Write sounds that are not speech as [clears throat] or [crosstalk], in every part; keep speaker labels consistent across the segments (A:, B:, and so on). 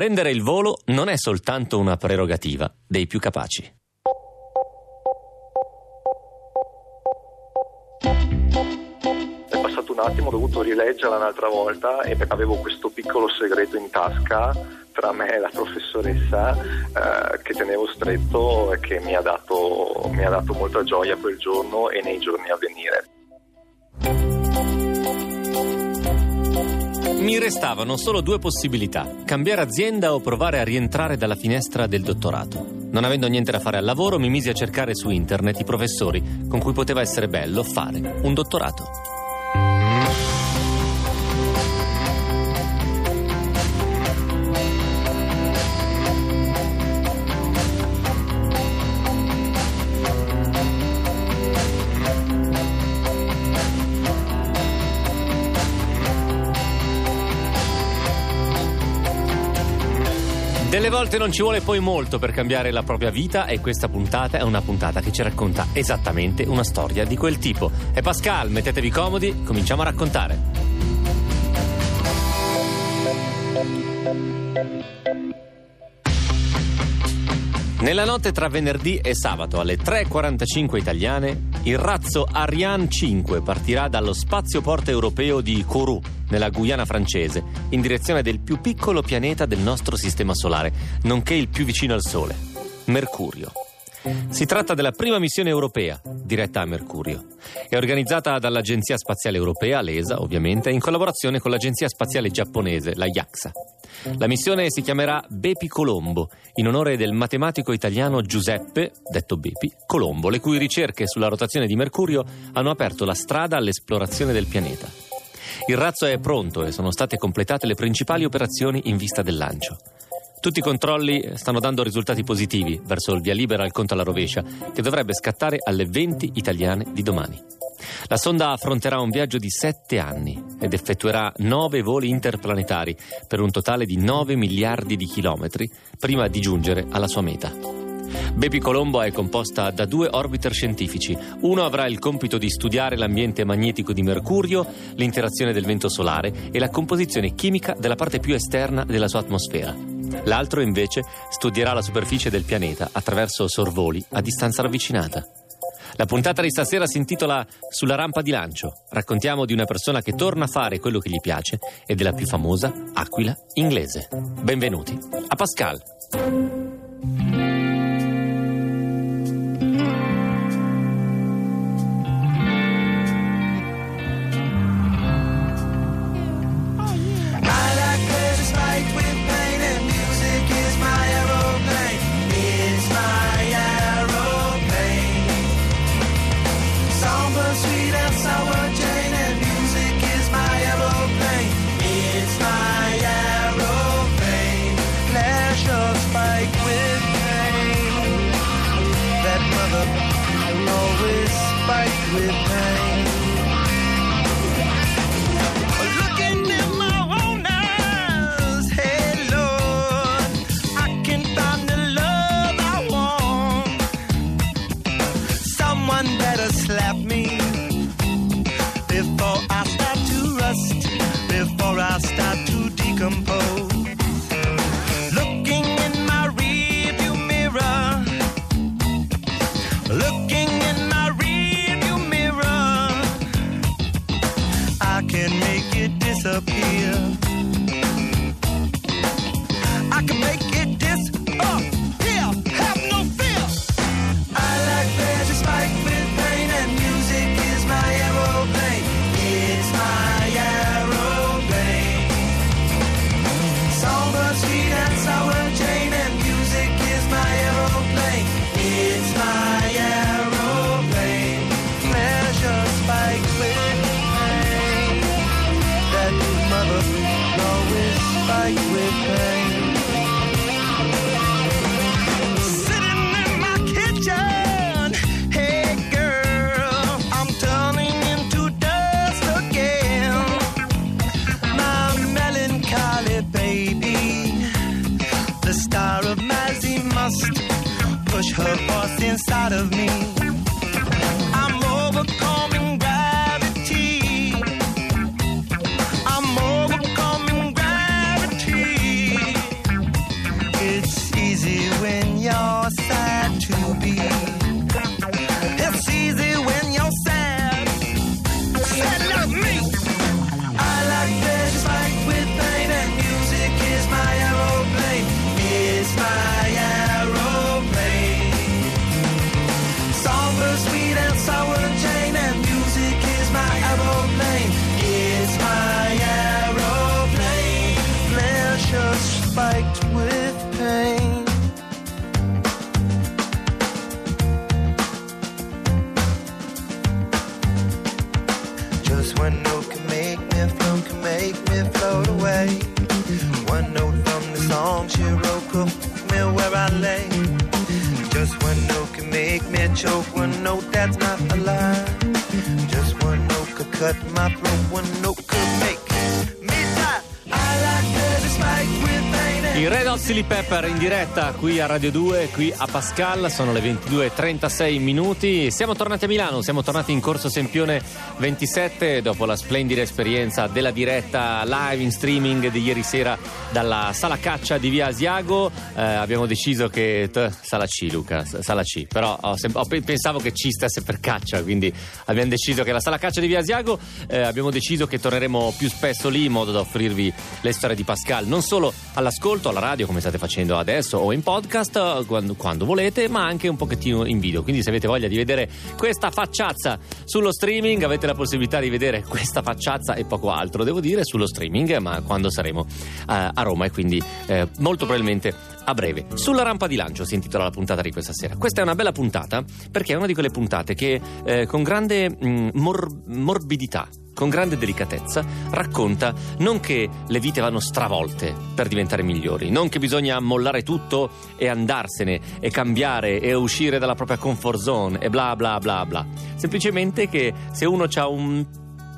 A: Prendere il volo non è soltanto una prerogativa dei più capaci.
B: È passato un attimo, ho dovuto rileggerla un'altra volta e avevo questo piccolo segreto in tasca tra me e la professoressa eh, che tenevo stretto e che mi ha, dato, mi ha dato molta gioia quel giorno e nei giorni a venire.
A: Mi restavano solo due possibilità, cambiare azienda o provare a rientrare dalla finestra del dottorato. Non avendo niente da fare al lavoro, mi misi a cercare su internet i professori con cui poteva essere bello fare un dottorato. Volte non ci vuole poi molto per cambiare la propria vita e questa puntata è una puntata che ci racconta esattamente una storia di quel tipo. E Pascal, mettetevi comodi, cominciamo a raccontare. Nella notte tra venerdì e sabato alle 3.45 italiane, il razzo Ariane 5 partirà dallo spazioporto europeo di Kourou, nella Guyana francese, in direzione del più piccolo pianeta del nostro sistema solare, nonché il più vicino al Sole, Mercurio. Si tratta della prima missione europea diretta a Mercurio. È organizzata dall'Agenzia Spaziale Europea, l'ESA ovviamente, in collaborazione con l'Agenzia Spaziale Giapponese, la JAXA. La missione si chiamerà Bepi Colombo, in onore del matematico italiano Giuseppe, detto Bepi, Colombo, le cui ricerche sulla rotazione di Mercurio hanno aperto la strada all'esplorazione del pianeta. Il razzo è pronto e sono state completate le principali operazioni in vista del lancio. Tutti i controlli stanno dando risultati positivi verso il via libera al conto alla rovescia, che dovrebbe scattare alle 20 italiane di domani. La sonda affronterà un viaggio di sette anni ed effettuerà nove voli interplanetari per un totale di 9 miliardi di chilometri prima di giungere alla sua meta. Bepi Colombo è composta da due orbiter scientifici. Uno avrà il compito di studiare l'ambiente magnetico di Mercurio, l'interazione del vento solare e la composizione chimica della parte più esterna della sua atmosfera. L'altro invece studierà la superficie del pianeta attraverso sorvoli a distanza ravvicinata. La puntata di stasera si intitola Sulla rampa di lancio. Raccontiamo di una persona che torna a fare quello che gli piace e della più famosa aquila inglese. Benvenuti a Pascal.
C: Just one note can make me float, can make me float away. One note from the song she wrote put me where I lay. Just one note can make me choke, one note that's not a lie. Just one note could cut my throat, one note could make I
A: Red Hot Chili Pepper in diretta qui a Radio 2, qui a Pascal, sono le 22.36 minuti. Siamo tornati a Milano, siamo tornati in Corso Sempione 27 dopo la splendida esperienza della diretta live in streaming di ieri sera dalla Sala Caccia di Via Asiago. Eh, abbiamo deciso che... t- Sala C Luca, Sala C, però ho sem- ho pe- pensavo che C stesse per caccia, quindi abbiamo deciso che la Sala Caccia di Via Asiago, eh, abbiamo deciso che torneremo più spesso lì in modo da offrirvi le storie di Pascal, non solo all'ascolto, alla radio come state facendo adesso o in podcast eh, quando, quando volete, ma anche un pochettino in video. Quindi se avete voglia di vedere questa facciazza sullo streaming, avete la possibilità di vedere questa facciazza e poco altro, devo dire, sullo streaming, ma quando saremo eh, a Roma e quindi eh, molto probabilmente a breve. Sulla rampa di lancio si intitola la puntata di questa sera. Questa è una bella puntata perché è una di quelle puntate che eh, con grande mh, mor- morbidità con grande delicatezza, racconta non che le vite vanno stravolte per diventare migliori, non che bisogna mollare tutto e andarsene e cambiare e uscire dalla propria comfort zone e bla bla bla bla. Semplicemente che se uno ha un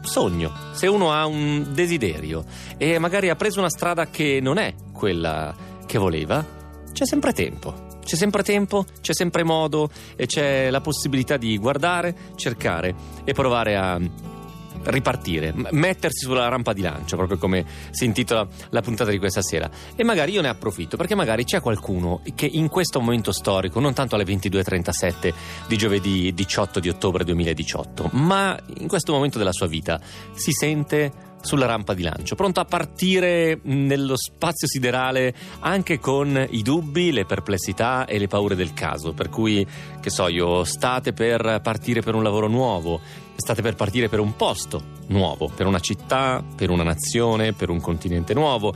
A: sogno, se uno ha un desiderio e magari ha preso una strada che non è quella che voleva, c'è sempre tempo. C'è sempre tempo, c'è sempre modo e c'è la possibilità di guardare, cercare e provare a ripartire, mettersi sulla rampa di lancio, proprio come si intitola la puntata di questa sera. E magari io ne approfitto perché magari c'è qualcuno che in questo momento storico, non tanto alle 22.37 di giovedì 18 di ottobre 2018, ma in questo momento della sua vita si sente sulla rampa di lancio, pronto a partire nello spazio siderale anche con i dubbi, le perplessità e le paure del caso. Per cui, che so io, state per partire per un lavoro nuovo, state per partire per un posto nuovo, per una città, per una nazione, per un continente nuovo.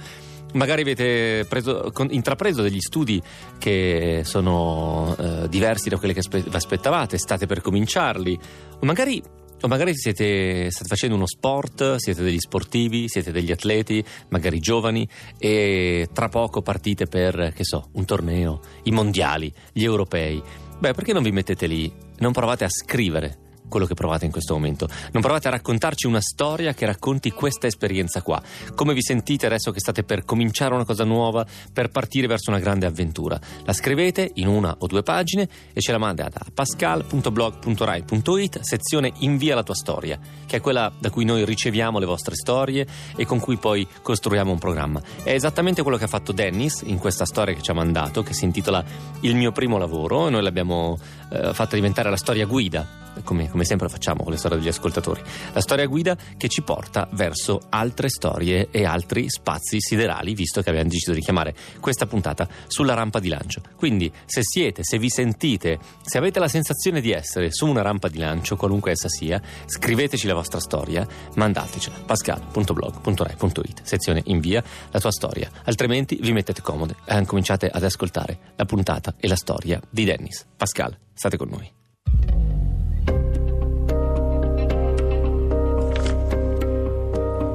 A: Magari avete preso- intrapreso degli studi che sono eh, diversi da quelli che vi aspettavate, state per cominciarli, o magari o magari siete, state facendo uno sport, siete degli sportivi, siete degli atleti, magari giovani, e tra poco partite per, che so, un torneo, i mondiali, gli europei. Beh, perché non vi mettete lì? Non provate a scrivere quello che provate in questo momento. Non provate a raccontarci una storia che racconti questa esperienza qua. Come vi sentite adesso che state per cominciare una cosa nuova, per partire verso una grande avventura? La scrivete in una o due pagine e ce la mandate a pascal.blog.rai.it, sezione invia la tua storia, che è quella da cui noi riceviamo le vostre storie e con cui poi costruiamo un programma. È esattamente quello che ha fatto Dennis in questa storia che ci ha mandato, che si intitola Il mio primo lavoro, e noi l'abbiamo eh, fatta diventare la storia guida come, come sempre facciamo con le storie degli ascoltatori, la storia guida che ci porta verso altre storie e altri spazi siderali, visto che abbiamo deciso di chiamare questa puntata sulla rampa di lancio. Quindi, se siete, se vi sentite, se avete la sensazione di essere su una rampa di lancio, qualunque essa sia, scriveteci la vostra storia, mandatecela pascal.blog.rai.it, sezione invia la tua storia, altrimenti vi mettete comode e cominciate ad ascoltare la puntata e la storia di Dennis. Pascal, state con noi.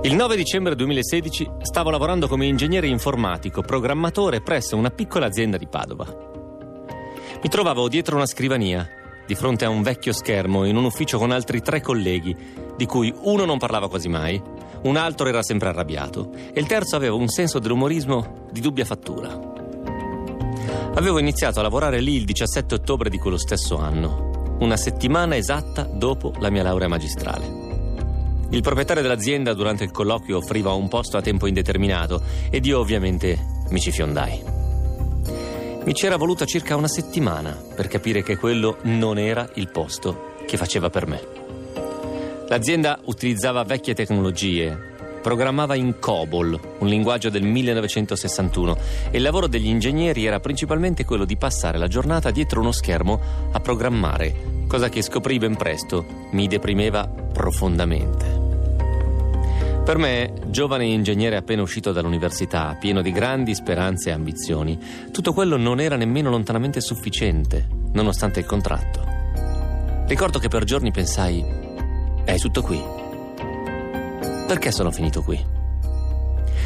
A: Il 9 dicembre 2016 stavo lavorando come ingegnere informatico, programmatore presso una piccola azienda di Padova. Mi trovavo dietro una scrivania, di fronte a un vecchio schermo, in un ufficio con altri tre colleghi, di cui uno non parlava quasi mai, un altro era sempre arrabbiato e il terzo aveva un senso dell'umorismo di dubbia fattura. Avevo iniziato a lavorare lì il 17 ottobre di quello stesso anno, una settimana esatta dopo la mia laurea magistrale. Il proprietario dell'azienda durante il colloquio offriva un posto a tempo indeterminato ed io ovviamente mi ci fiondai. Mi c'era voluta circa una settimana per capire che quello non era il posto che faceva per me. L'azienda utilizzava vecchie tecnologie, programmava in COBOL, un linguaggio del 1961, e il lavoro degli ingegneri era principalmente quello di passare la giornata dietro uno schermo a programmare, cosa che scoprì ben presto mi deprimeva profondamente. Per me, giovane ingegnere appena uscito dall'università, pieno di grandi speranze e ambizioni, tutto quello non era nemmeno lontanamente sufficiente, nonostante il contratto. Ricordo che per giorni pensai, è tutto qui. Perché sono finito qui?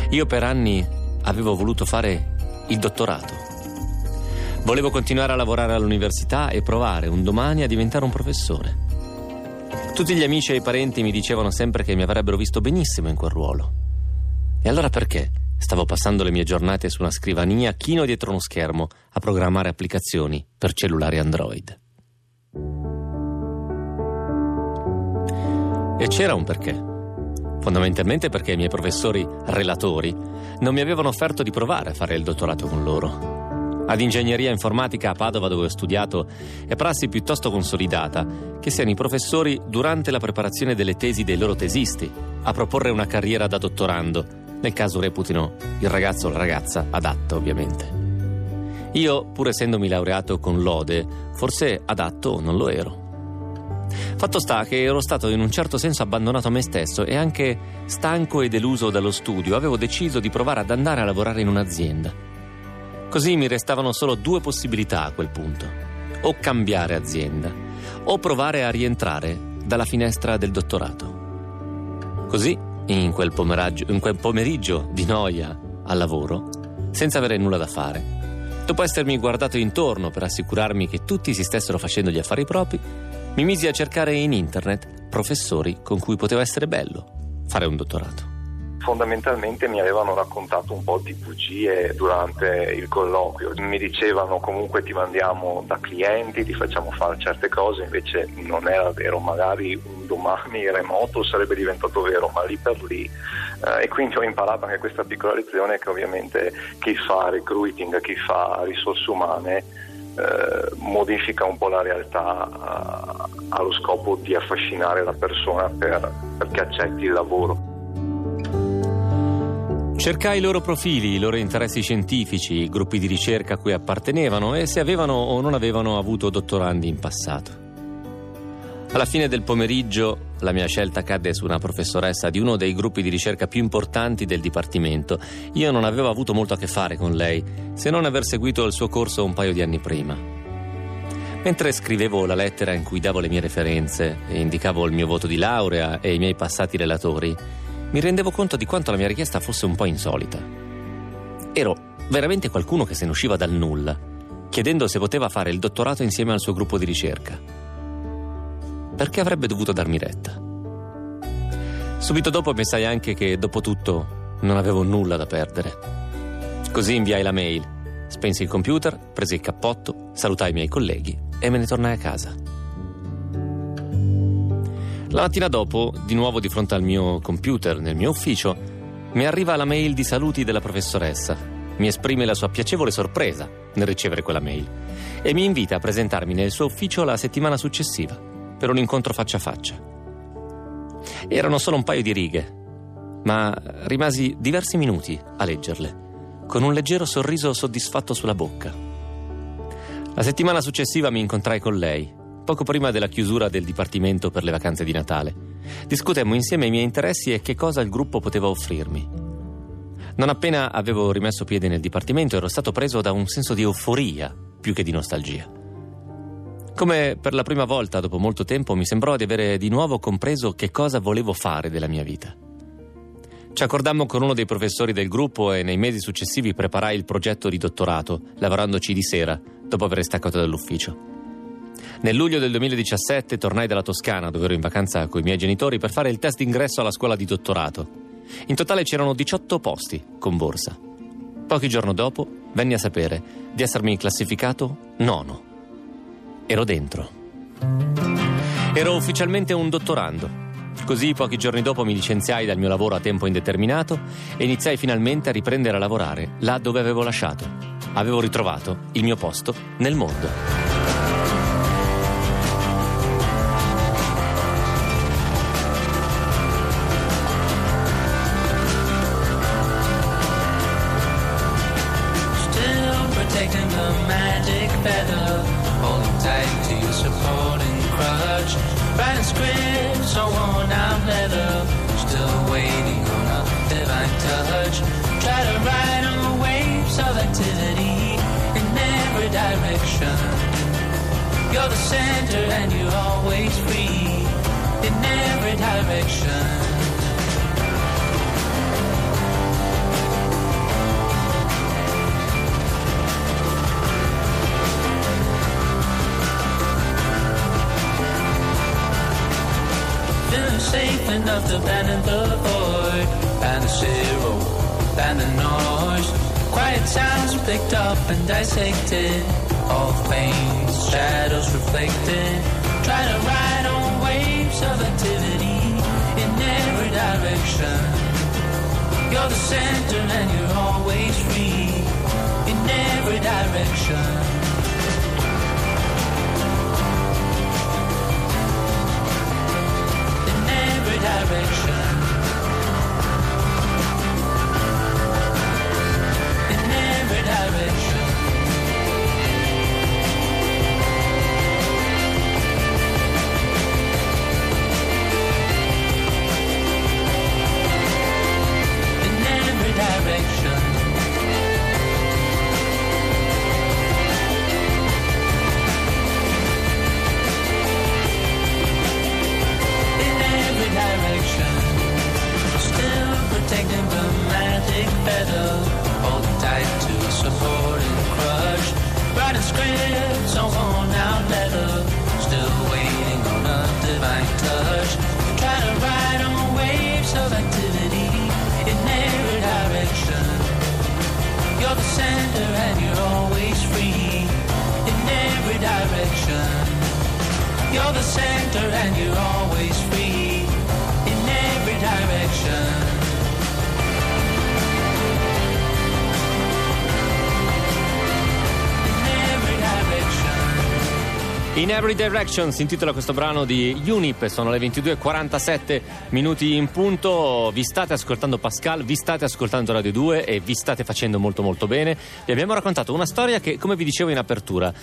A: Io per anni avevo voluto fare il dottorato. Volevo continuare a lavorare all'università e provare un domani a diventare un professore. Tutti gli amici e i parenti mi dicevano sempre che mi avrebbero visto benissimo in quel ruolo. E allora perché stavo passando le mie giornate su una scrivania chino dietro uno schermo a programmare applicazioni per cellulari Android? E c'era un perché. Fondamentalmente perché i miei professori relatori non mi avevano offerto di provare a fare il dottorato con loro. Ad ingegneria informatica a Padova dove ho studiato è prassi piuttosto consolidata che siano i professori durante la preparazione delle tesi dei loro tesisti a proporre una carriera da dottorando, nel caso reputino il ragazzo o la ragazza adatto ovviamente. Io, pur essendomi laureato con lode, forse adatto non lo ero. Fatto sta che ero stato in un certo senso abbandonato a me stesso e anche stanco e deluso dallo studio, avevo deciso di provare ad andare a lavorare in un'azienda. Così mi restavano solo due possibilità a quel punto. O cambiare azienda, o provare a rientrare dalla finestra del dottorato. Così, in quel, in quel pomeriggio di noia al lavoro, senza avere nulla da fare, dopo essermi guardato intorno per assicurarmi che tutti si stessero facendo gli affari propri, mi misi a cercare in internet professori con cui poteva essere bello fare un dottorato
B: fondamentalmente mi avevano raccontato un po' di bugie durante il colloquio. Mi dicevano comunque ti mandiamo da clienti, ti facciamo fare certe cose, invece non era vero, magari un domani remoto sarebbe diventato vero, ma lì per lì. Eh, e quindi ho imparato anche questa piccola lezione che ovviamente chi fa recruiting, chi fa risorse umane eh, modifica un po' la realtà eh, allo scopo di affascinare la persona per, perché accetti il lavoro.
A: Cercai i loro profili, i loro interessi scientifici, i gruppi di ricerca a cui appartenevano e se avevano o non avevano avuto dottorandi in passato. Alla fine del pomeriggio la mia scelta cadde su una professoressa di uno dei gruppi di ricerca più importanti del Dipartimento. Io non avevo avuto molto a che fare con lei, se non aver seguito il suo corso un paio di anni prima. Mentre scrivevo la lettera in cui davo le mie referenze e indicavo il mio voto di laurea e i miei passati relatori, mi rendevo conto di quanto la mia richiesta fosse un po' insolita. Ero veramente qualcuno che se ne usciva dal nulla, chiedendo se poteva fare il dottorato insieme al suo gruppo di ricerca. Perché avrebbe dovuto darmi retta? Subito dopo pensai anche che, dopo tutto, non avevo nulla da perdere. Così inviai la mail, spensi il computer, presi il cappotto, salutai i miei colleghi e me ne tornai a casa. La mattina dopo, di nuovo di fronte al mio computer, nel mio ufficio, mi arriva la mail di saluti della professoressa. Mi esprime la sua piacevole sorpresa nel ricevere quella mail e mi invita a presentarmi nel suo ufficio la settimana successiva per un incontro faccia a faccia. Erano solo un paio di righe, ma rimasi diversi minuti a leggerle, con un leggero sorriso soddisfatto sulla bocca. La settimana successiva mi incontrai con lei poco prima della chiusura del Dipartimento per le vacanze di Natale. Discutemmo insieme i miei interessi e che cosa il gruppo poteva offrirmi. Non appena avevo rimesso piede nel Dipartimento ero stato preso da un senso di euforia più che di nostalgia. Come per la prima volta dopo molto tempo mi sembrò di avere di nuovo compreso che cosa volevo fare della mia vita. Ci accordammo con uno dei professori del gruppo e nei mesi successivi preparai il progetto di dottorato, lavorandoci di sera, dopo aver staccato dall'ufficio. Nel luglio del 2017 tornai dalla Toscana, dove ero in vacanza con i miei genitori, per fare il test d'ingresso alla scuola di dottorato. In totale c'erano 18 posti con borsa. Pochi giorni dopo venni a sapere di essermi classificato nono. Ero dentro. Ero ufficialmente un dottorando. Così pochi giorni dopo mi licenziai dal mio lavoro a tempo indeterminato e iniziai finalmente a riprendere a lavorare là dove avevo lasciato. Avevo ritrovato il mio posto nel mondo.
D: Every Direction
A: si intitola questo brano di Unip, sono le 22.47 minuti in punto, vi state ascoltando Pascal, vi state ascoltando Radio 2 e vi state facendo molto molto bene. Vi abbiamo raccontato una storia che, come vi dicevo in apertura,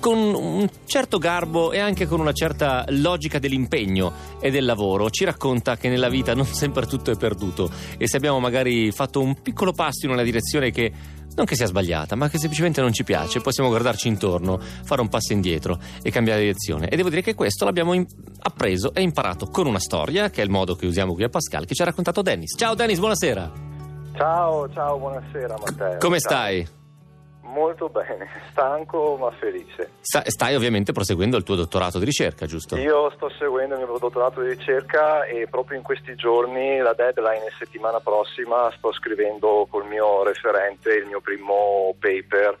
A: con un certo garbo e anche con una certa logica dell'impegno e del lavoro, ci racconta che nella vita non sempre tutto è perduto e se abbiamo magari fatto un piccolo passo in una direzione che non che sia sbagliata, ma che semplicemente non ci piace. Possiamo guardarci intorno, fare un passo indietro e cambiare direzione. E devo dire che questo l'abbiamo im- appreso e imparato con una storia, che è il modo che usiamo qui a Pascal, che ci ha raccontato Dennis. Ciao Dennis, buonasera.
B: Ciao, ciao, buonasera Matteo.
A: Come
B: Ciao.
A: stai?
B: Molto bene, stanco ma felice.
A: Sta- stai ovviamente proseguendo il tuo dottorato di ricerca, giusto?
B: Io sto seguendo il mio dottorato di ricerca e proprio in questi giorni, la deadline è settimana prossima, sto scrivendo col mio referente il mio primo paper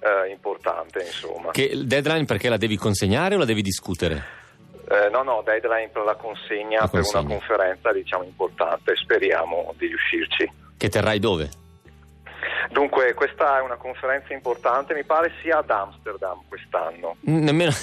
B: eh, importante, insomma.
A: Che deadline perché la devi consegnare o la devi discutere?
B: Eh, no, no, deadline per la consegna,
A: La
B: per
A: consegna.
B: una conferenza diciamo importante, speriamo di riuscirci.
A: Che terrai dove?
B: Dunque, questa è una conferenza importante, mi pare sia ad Amsterdam quest'anno.
A: Nemmeno... [laughs]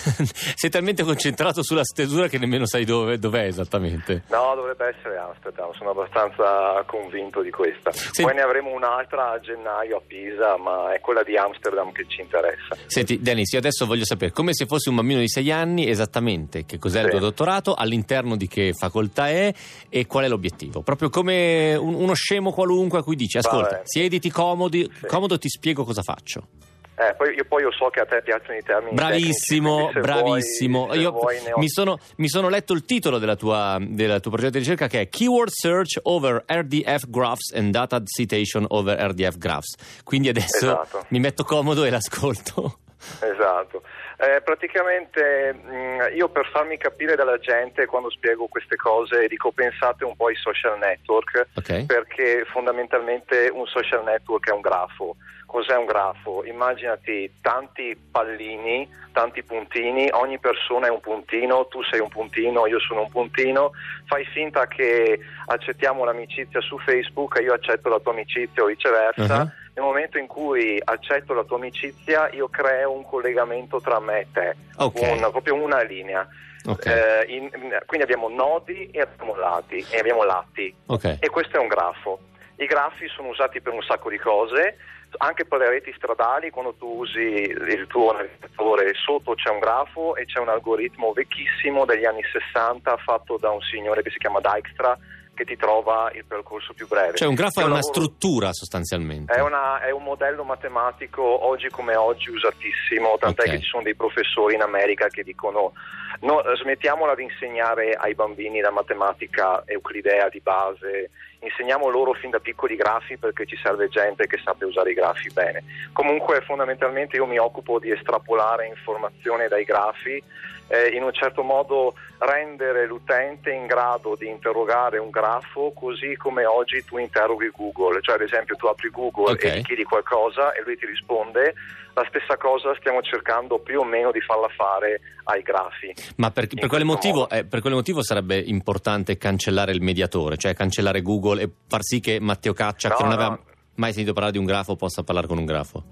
A: Sei talmente concentrato sulla stesura che nemmeno sai dove, dov'è esattamente.
B: No, dovrebbe essere Amsterdam, sono abbastanza convinto di questa.
A: Sì.
B: Poi ne avremo un'altra a gennaio a Pisa, ma è quella di Amsterdam che ci interessa.
A: Senti, Dennis, io adesso voglio sapere, come se fossi un bambino di sei anni, esattamente che cos'è il
B: Sì.
A: tuo dottorato, all'interno di che facoltà è e qual è l'obiettivo. Proprio come un- uno scemo qualunque a cui dici, ascolta,
B: Vabbè.
A: siediti comodi,
B: Sì.
A: comodo ti spiego cosa faccio.
B: Eh, poi, io, poi io so che a te piacciono i termini
A: Bravissimo,
B: tecnici,
A: bravissimo.
B: vuoi-
A: Io
B: vuoi
A: mi, sono, mi sono letto il titolo della tua, del tuo progetto di ricerca che è Keyword Search over RDF Graphs and Data Citation over RDF Graphs. Quindi adesso
B: Esatto.
A: mi metto comodo e l'ascolto.
B: Esatto. Eh, praticamente mh, io per farmi capire dalla gente quando spiego queste cose dico pensate un po' ai social network
A: Ok.
B: perché fondamentalmente un social network è un grafo. Cos'è un grafo? Immaginati tanti pallini, tanti puntini, ogni persona è un puntino, tu sei un puntino, io sono un puntino, fai finta che accettiamo l'amicizia su Facebook io accetto la tua amicizia o viceversa.
A: Mhm.
B: Nel momento in cui accetto la tua amicizia, io creo un collegamento tra me e te,
A: Ok.
B: un- proprio una linea.
A: Ok.
B: Eh, in- quindi abbiamo nodi e abbiamo lati e abbiamo lati
A: Ok.
B: e questo è un grafo. I grafi sono usati per un sacco di cose, anche per le reti stradali, quando tu usi il tuo navigatore, sotto c'è un grafo e c'è un algoritmo vecchissimo degli anni 60 fatto da un signore che si chiama Dijkstra che ti trova il percorso più breve.
A: Cioè un grafo è
B: un
A: una
B: lavoro-
A: struttura sostanzialmente.
B: è, una- è un modello matematico oggi come oggi usatissimo, tant'è
A: Ok.
B: che ci sono dei professori in America che dicono no, smettiamola di insegnare ai bambini la matematica euclidea di base, insegniamo loro fin da piccoli i grafi perché ci serve gente che sappia usare i grafi bene. Comunque fondamentalmente io mi occupo di estrapolare informazione dai grafi, eh, in un certo modo rendere l'utente in grado di interrogare un grafo così come oggi tu interroghi Google, cioè ad esempio tu apri Google
A: Ok.
B: e gli chiedi qualcosa e lui ti risponde, la stessa cosa stiamo cercando più o meno di farla fare ai grafi.
A: Ma per, per quale
B: questo
A: motivo, eh, per quale motivo sarebbe importante cancellare il mediatore? Cioè cancellare Google e far sì che Matteo Caccia,
B: No,
A: che non
B: no.
A: aveva mai sentito parlare di un grafo, possa parlare con un grafo?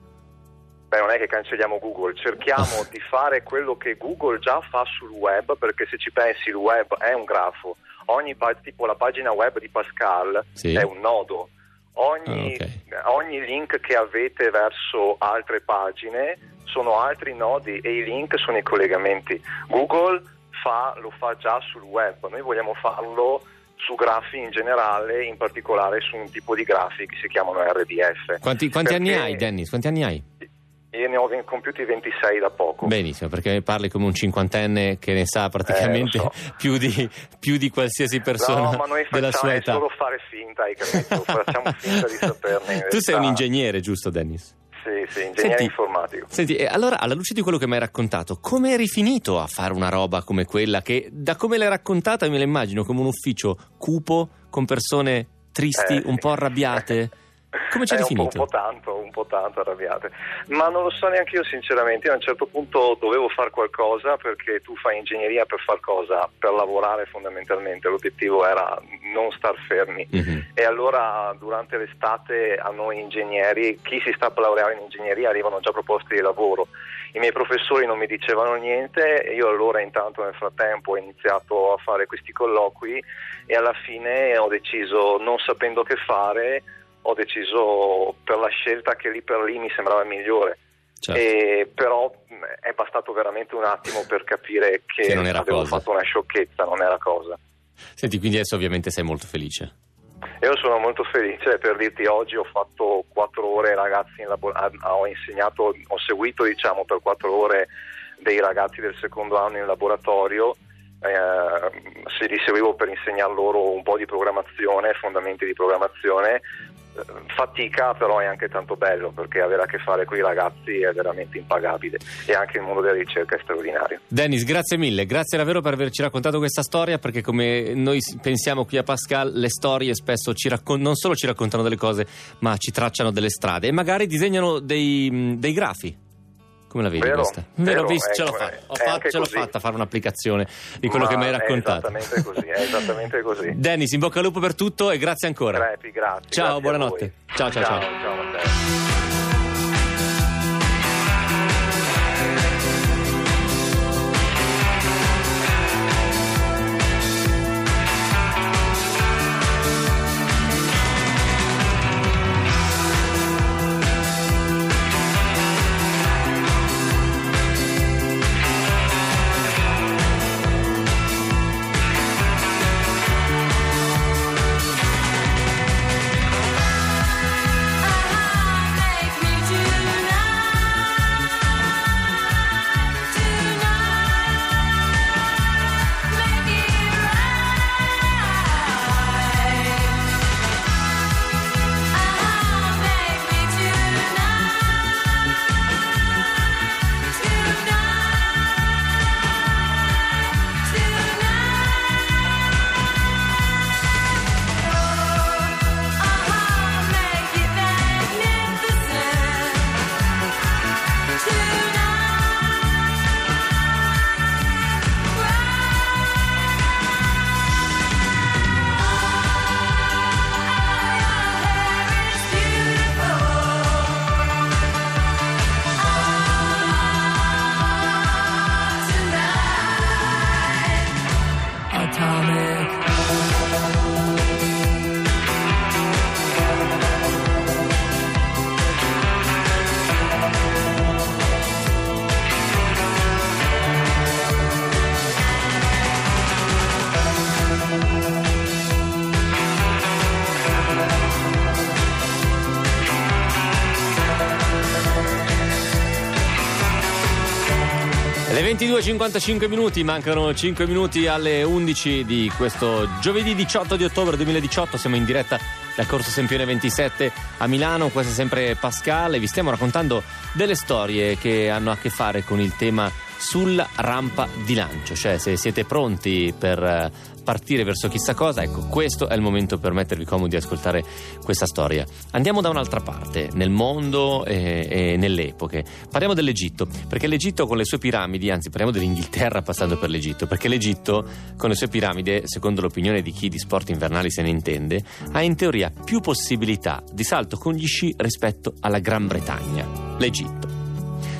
B: Beh, non è che cancelliamo Google, cerchiamo di fare quello che Google già fa sul web, perché se ci pensi il web è un grafo. Ogni tipo la pagina web di Pascal
A: Sì.
B: è un nodo. Ogni,
A: Ah,
B: ogni link che avete verso altre pagine sono altri nodi e i link sono i collegamenti. Google fa- lo fa già sul web, noi vogliamo farlo su grafi in generale, in particolare su un tipo di grafi che si chiamano RDF.
A: Quanti, quanti anni
B: Perché
A: hai, Dennis? Quanti anni hai?
B: Io ne ho compiuti 26 da poco.
A: Benissimo, perché parli come un cinquantenne che ne sa praticamente
B: Eh, so.
A: più, di, più di qualsiasi persona
B: no, ma noi
A: della sua età.
B: solo fare finta, hai capito? Facciamo finta di saperne. [laughs]
A: Tu sei un ingegnere, giusto Dennis?
B: Sì, sì, ingegnere
A: Senti-
B: informatico.
A: Senti, allora alla luce di quello che mi hai raccontato, come eri finito a fare una roba come quella che da come l'hai raccontata me la immagino come un ufficio cupo con persone tristi,
B: Eh,
A: un
B: sì.
A: po' arrabbiate? [laughs] Come ci
B: Eh,
A: eri
B: un po', un po' tanto, un po' tanto arrabbiate. Ma non lo so neanche io sinceramente, io a un certo punto dovevo fare qualcosa perché tu fai ingegneria per far cosa? Per lavorare fondamentalmente, l'obiettivo era non star fermi.
A: Mhm.
B: E allora durante l'estate a noi ingegneri, chi si sta per laureare in ingegneria arrivano già proposte di lavoro. I miei professori non mi dicevano niente e io allora intanto nel frattempo ho iniziato a fare questi colloqui e alla fine ho deciso, non sapendo che fare, ho deciso per la scelta che lì per lì mi sembrava migliore.
A: Certo.
B: E però mh, è bastato veramente un attimo per capire che,
A: Che non era
B: avevo
A: cosa.
B: fatto una sciocchezza, non era cosa.
A: Senti, quindi adesso ovviamente sei molto felice.
B: Io sono molto felice per dirti oggi ho fatto quattro ore ragazzi in labo- ah, ho insegnato, ho seguito diciamo per quattro ore dei ragazzi del secondo anno in laboratorio, eh, se li seguivo per insegnar loro un po' di programmazione, fondamenti di programmazione, fatica però è anche tanto bello perché avere a che fare con i ragazzi è veramente impagabile e anche il mondo della ricerca è straordinario.
A: Dennis, grazie mille, grazie davvero per averci raccontato questa storia perché come noi pensiamo qui a Pascal, le storie spesso raccon- non solo ci raccontano delle cose, ma ci tracciano delle strade e magari disegnano dei, dei grafi. Come la vedi
B: Vero,
A: questa?
B: vero,
A: visto, ce l'ho
B: ecco,
A: fatta. Ho fatto- ce l'ho fatta a fare un'applicazione di quello
B: Ma
A: che mi hai
B: È
A: raccontato.
B: esattamente così, è esattamente così. [laughs]
A: Dennis, in bocca al lupo per tutto e grazie ancora.
B: Crepi, grazie.
A: Ciao,
B: grazie
A: buonanotte.
B: voi.
A: Ciao, ciao, ciao.
B: ciao
A: 22.55 minuti, mancano 5 minuti alle 11 di questo giovedì 18 di ottobre 2018, siamo in diretta da Corso Sempione 27 a Milano, questo è sempre Pascal e vi stiamo raccontando delle storie che hanno a che fare con il tema sulla rampa di lancio, cioè se siete pronti per eh, partire verso chissà cosa, ecco questo è il momento per mettervi comodi e ascoltare questa storia. Andiamo da un'altra parte, nel mondo e, e nelle epoche. Parliamo dell'Egitto, perché l'Egitto con le sue piramidi, anzi parliamo dell'Inghilterra passando per l'Egitto, perché l'Egitto con le sue piramidi, secondo l'opinione di chi di sport invernali se ne intende, ha in teoria più possibilità di salto con gli sci rispetto alla Gran Bretagna, l'Egitto.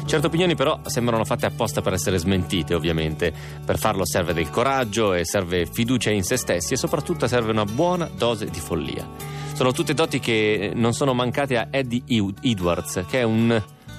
A: Certe opinioni però sembrano fatte apposta per essere smentite, ovviamente. Per farlo serve del coraggio e serve fiducia in se stessi e soprattutto serve una buona dose di follia. Sono tutte doti che non sono mancate a Eddie Edwards, che è un,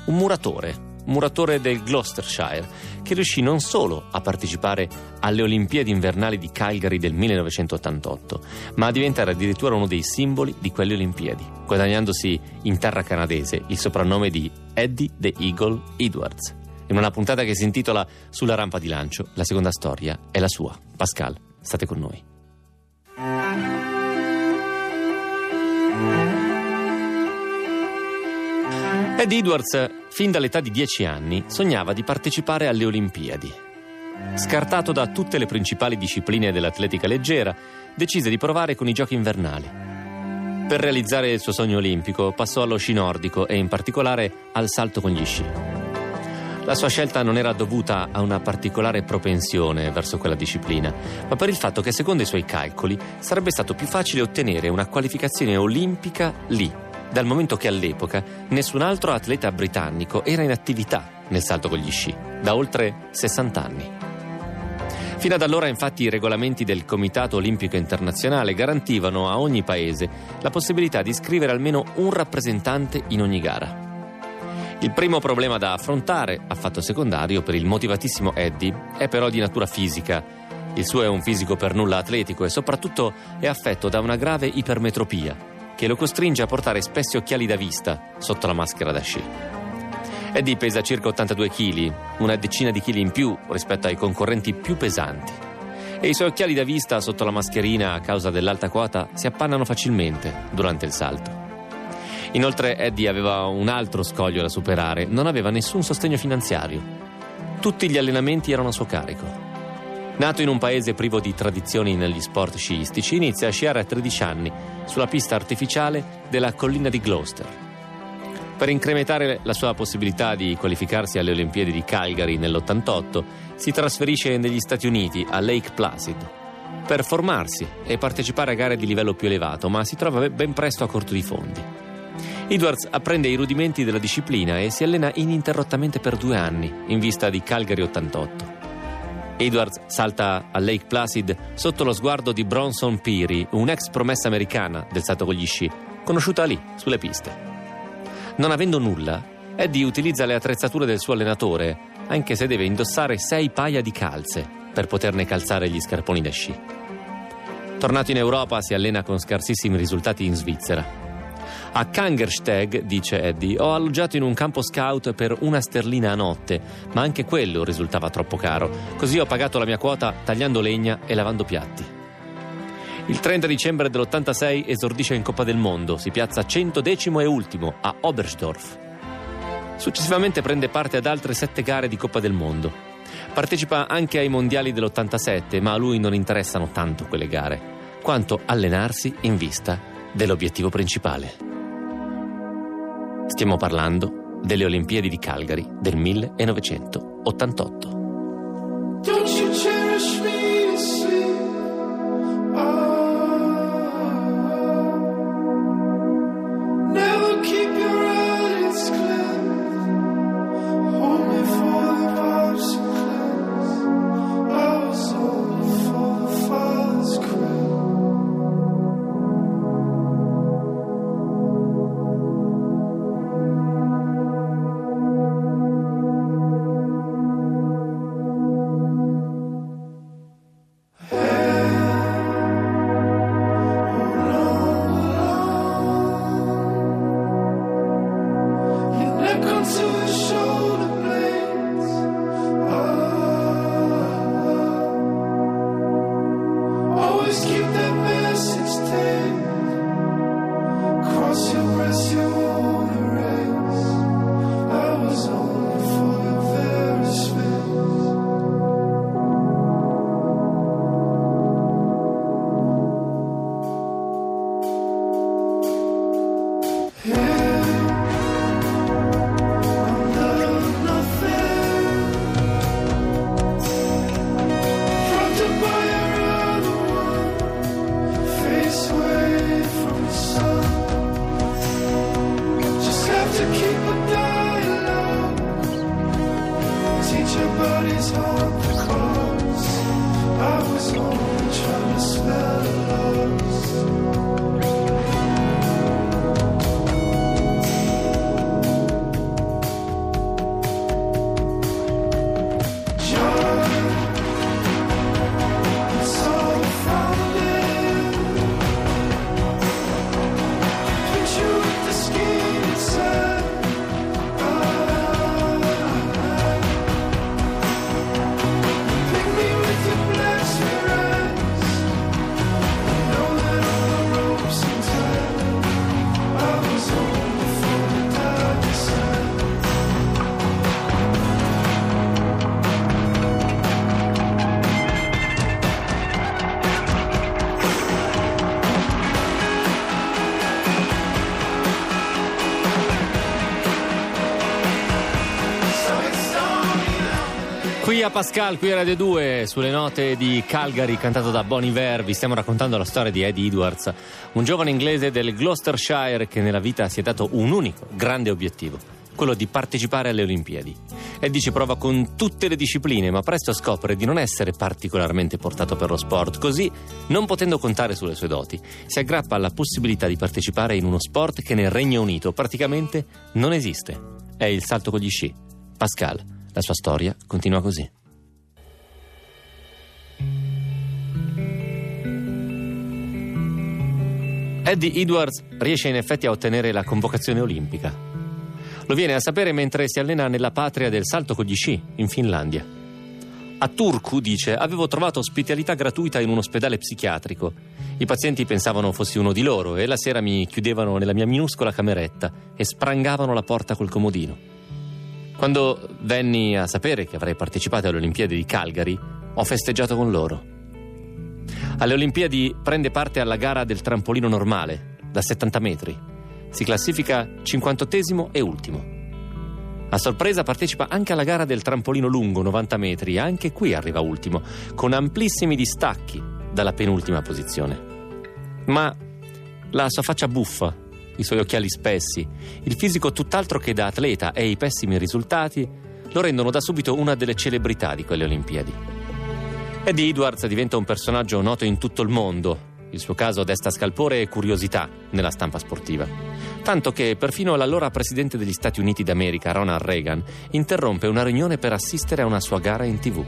A: un muratore, muratore del Gloucestershire, che riuscì non solo a partecipare alle Olimpiadi invernali di Calgary del 1988, ma a diventare addirittura uno dei simboli di quelle Olimpiadi, guadagnandosi in terra canadese il soprannome di Eddie the Eagle Edwards. In una puntata che si intitola Sulla rampa di lancio, la seconda storia è la sua. Pascal, state con noi. Ed Edwards, fin dall'età di 10 anni, sognava di partecipare alle Olimpiadi. Scartato da tutte le principali discipline dell'atletica leggera, decise di provare con i giochi invernali. Per realizzare il suo sogno olimpico passò allo sci nordico e in particolare al salto con gli sci. La sua scelta non era dovuta a una particolare propensione verso quella disciplina, ma per il fatto che secondo i suoi calcoli sarebbe stato più facile ottenere una qualificazione olimpica lì, dal momento che all'epoca nessun altro atleta britannico era in attività nel salto con gli sci, da oltre 60 anni. Fino ad allora infatti i regolamenti del Comitato Olimpico Internazionale garantivano a ogni paese la possibilità di iscrivere almeno un rappresentante in ogni gara. Il primo problema da affrontare, affatto secondario per il motivatissimo Eddie, è però di natura fisica. Il suo è un fisico per nulla atletico e soprattutto è affetto da una grave ipermetropia, che lo costringe a portare spessi occhiali da vista sotto la maschera da sci. Eddie pesa circa 82 kg, una decina di chili in più rispetto ai concorrenti più pesanti. E i suoi occhiali da vista sotto la mascherina a causa dell'alta quota si appannano facilmente durante il salto. Inoltre Eddie aveva un altro scoglio da superare, non aveva nessun sostegno finanziario. Tutti gli allenamenti erano a suo carico. Nato in un paese privo di tradizioni negli sport sciistici, inizia a sciare a 13 anni sulla pista artificiale della collina di Gloucester. Per incrementare la sua possibilità di qualificarsi alle Olimpiadi di Calgary nell'88, si trasferisce negli Stati Uniti a Lake Placid per formarsi e partecipare a gare di livello più elevato, ma si trova ben presto a corto di fondi. Edwards apprende i rudimenti della disciplina e si allena ininterrottamente per due anni in vista di Calgary 88. Edwards salta a Lake Placid sotto lo sguardo di Bronson Peary, un'ex promessa americana del salto con gli sci, conosciuta lì, sulle piste. Non avendo nulla, Eddie utilizza le attrezzature del suo allenatore, anche se deve indossare sei paia di calze per poterne calzare gli scarponi da sci. Tornato in Europa si allena con scarsissimi risultati in Svizzera. A Kangersteg, dice Eddie, ho alloggiato in un campo scout per una sterlina a notte, ma anche quello risultava troppo caro, così ho pagato la mia quota tagliando legna e lavando piatti. Il 30 dicembre dell'86 esordisce in Coppa del Mondo, si piazza centodecimo e ultimo a Oberstdorf. Successivamente prende parte ad altre sette gare di Coppa del Mondo. Partecipa anche ai mondiali dell'87, ma a lui non interessano tanto quelle gare, quanto allenarsi in vista dell'obiettivo principale. Stiamo parlando delle Olimpiadi di Calgary del 1988. Pascal, qui a Radio 2, sulle note di Calgary, cantato da Bon Iver, vi stiamo raccontando la storia di Eddie Edwards, un giovane inglese del Gloucestershire che nella vita si è dato un unico grande obiettivo, quello di partecipare alle Olimpiadi. Eddie ci prova con tutte le discipline, ma presto scopre di non essere particolarmente portato per lo sport, così, non potendo contare sulle sue doti, si aggrappa alla possibilità di partecipare in uno sport che nel Regno Unito praticamente non esiste. È il salto con gli sci. Pascal. La sua storia continua così. Eddie Edwards riesce in effetti a ottenere la convocazione olimpica. Lo viene a sapere mentre si allena nella patria del salto con gli sci, in Finlandia. A Turku, dice, avevo trovato ospitalità gratuita in un ospedale psichiatrico. I pazienti pensavano fossi uno di loro e la sera mi chiudevano nella mia minuscola cameretta e sprangavano la porta col comodino. Quando venni a sapere che avrei partecipato alle Olimpiadi di Calgary, ho festeggiato con loro. Alle Olimpiadi prende parte alla gara del trampolino normale, da 70 metri. Si classifica 58 e ultimo. A sorpresa partecipa anche alla gara del trampolino lungo, 90 metri, anche qui arriva ultimo, con amplissimi distacchi dalla penultima posizione. Ma la sua faccia buffa, i suoi occhiali spessi, il fisico tutt'altro che da atleta e i pessimi risultati lo rendono da subito una delle celebrità di quelle Olimpiadi. Eddie Edwards diventa un personaggio noto in tutto il mondo. Il suo caso desta scalpore e curiosità nella stampa sportiva. Tanto che perfino l'allora presidente degli Stati Uniti d'America, Ronald Reagan, interrompe una riunione per assistere a una sua gara in tv.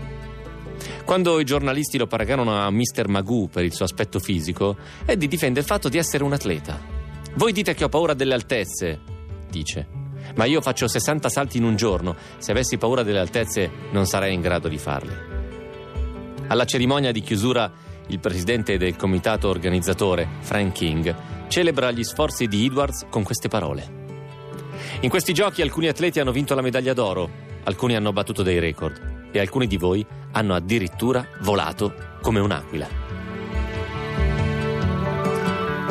A: Quando i giornalisti lo paragonano a Mr. Magoo per il suo aspetto fisico, Eddie difende il fatto di essere un atleta. Voi dite che ho paura delle altezze, dice. Ma io faccio 60 salti in un giorno. Se avessi paura delle altezze non sarei in grado di farli. Alla cerimonia di chiusura il presidente del comitato organizzatore, Frank King, celebra gli sforzi di Edwards con queste parole. In questi giochi alcuni atleti hanno vinto la medaglia d'oro, alcuni hanno battuto dei record e alcuni di voi hanno addirittura volato come un'aquila.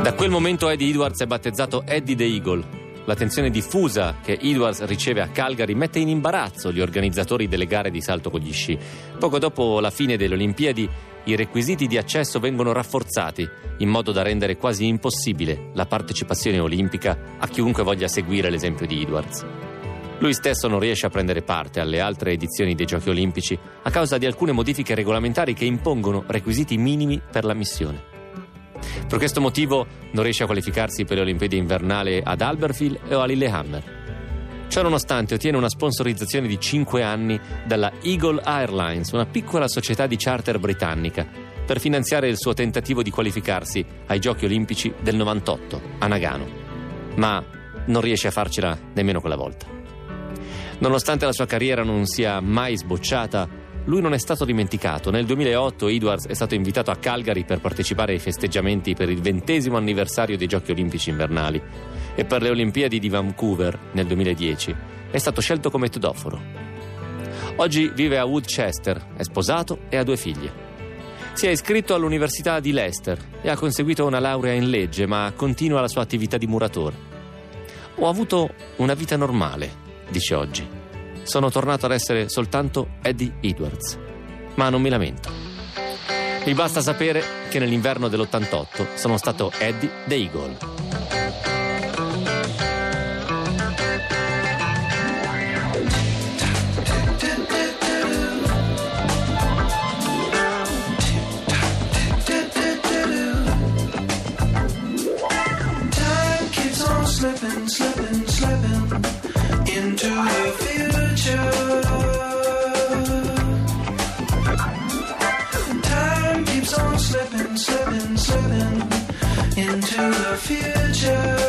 A: Da quel momento Eddie Edwards è battezzato Eddie the Eagle. L'attenzione diffusa che Edwards riceve a Calgary mette in imbarazzo gli organizzatori delle gare di salto con gli sci. Poco dopo la fine delle Olimpiadi i requisiti di accesso vengono rafforzati in modo da rendere quasi impossibile la partecipazione olimpica a chiunque voglia seguire l'esempio di Edwards. Lui stesso non riesce a prendere parte alle altre edizioni dei Giochi Olimpici a causa di alcune modifiche regolamentari che impongono requisiti minimi per la missione. Per questo motivo non riesce a qualificarsi per le Olimpiadi invernali ad Albertville o a Lillehammer. Ciò nonostante ottiene una sponsorizzazione di 5 anni dalla Eagle Airlines, una piccola società di charter britannica, per finanziare il suo tentativo di qualificarsi ai Giochi Olimpici del 98 a Nagano. Ma non riesce a farcela nemmeno quella volta. Nonostante la sua carriera non sia mai sbocciata, lui non è stato dimenticato. Nel 2008 Edwards è stato invitato a Calgary per partecipare ai festeggiamenti per il ventesimo anniversario dei Giochi Olimpici invernali e per le Olimpiadi di Vancouver nel 2010 è stato scelto come tedoforo. Oggi vive a Woodchester, è sposato e ha due figlie. Si è iscritto all'Università di Leicester e ha conseguito una laurea in legge, ma continua la sua attività di muratore. Ho avuto una vita normale, dice oggi. Sono tornato ad essere soltanto Eddie Edwards. Ma non mi lamento. Mi basta sapere che nell'inverno dell'88 sono stato Eddie the Eagle.
E: Future.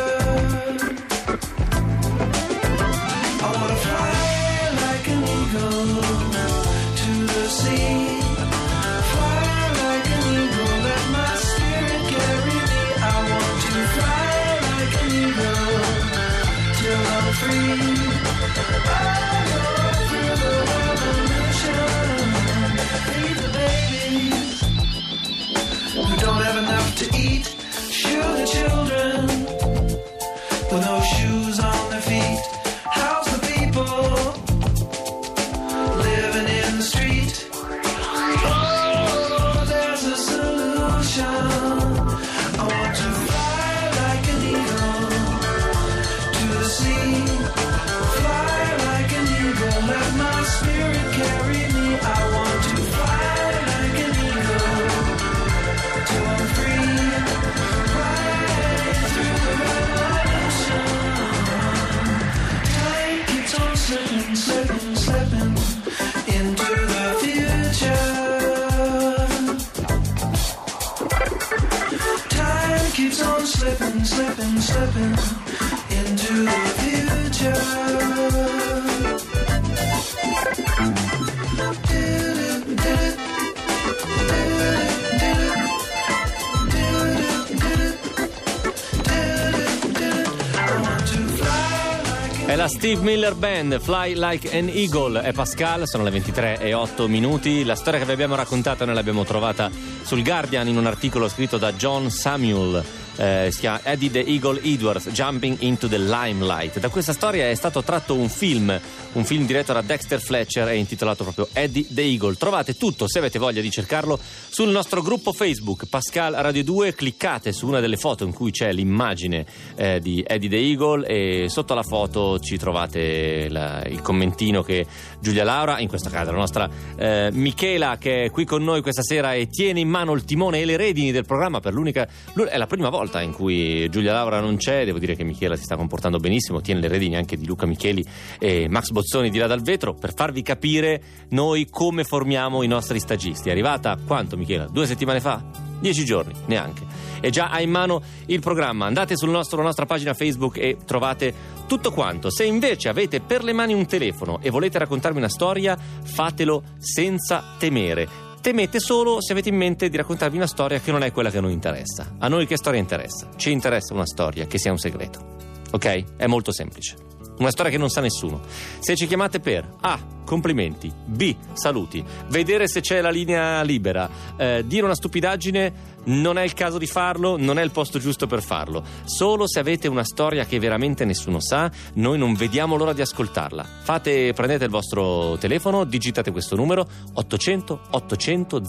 A: È la Steve Miller Band, Fly Like an Eagle. È Pascal, sono le 23 e 8 minuti. La storia che vi abbiamo raccontato noi l'abbiamo trovata sul Guardian in un articolo scritto da John Samuel. Eh, si chiama Eddie the Eagle Edwards Jumping into the Limelight. Da questa storia è stato tratto un film, un film diretto da Dexter Fletcher e intitolato proprio Eddie the Eagle. Trovate tutto, se avete voglia di cercarlo, sul nostro gruppo Facebook Pascal Radio 2. Cliccate su una delle foto in cui c'è l'immagine eh, di Eddie the Eagle e sotto la foto ci trovate la- il commentino che Giulia Laura, in questo caso la nostra eh, Michela che è qui con noi questa sera e tiene in mano il timone e le redini del programma per l'unica l'u- è la prima volta in cui Giulia Laura non c'è, devo dire che Michela si sta comportando benissimo, tiene le redini anche di Luca Micheli e Max Bozzoni di là dal vetro per farvi capire noi come formiamo i nostri stagisti. È arrivata quanto Michela? Due settimane fa? Dieci giorni, neanche. E già ha in mano il programma. Andate sulla nostra pagina Facebook e trovate tutto quanto. Se invece avete per le mani un telefono e volete raccontarmi una storia, fatelo senza temere. Temete solo se avete in mente di raccontarvi una storia che non è quella che a noi interessa. A noi che storia interessa? Ci interessa una storia che sia un segreto. Ok? È molto semplice. Una storia che non sa nessuno. Se ci chiamate per A. Complimenti. B. Saluti. Vedere se c'è la linea libera. eh, dire una stupidaggine. Non è il caso di farlo, non è il posto giusto per farlo. Solo se avete una storia che veramente nessuno sa, noi non vediamo l'ora di ascoltarla. Fate, prendete il vostro telefono, digitate questo numero 800 800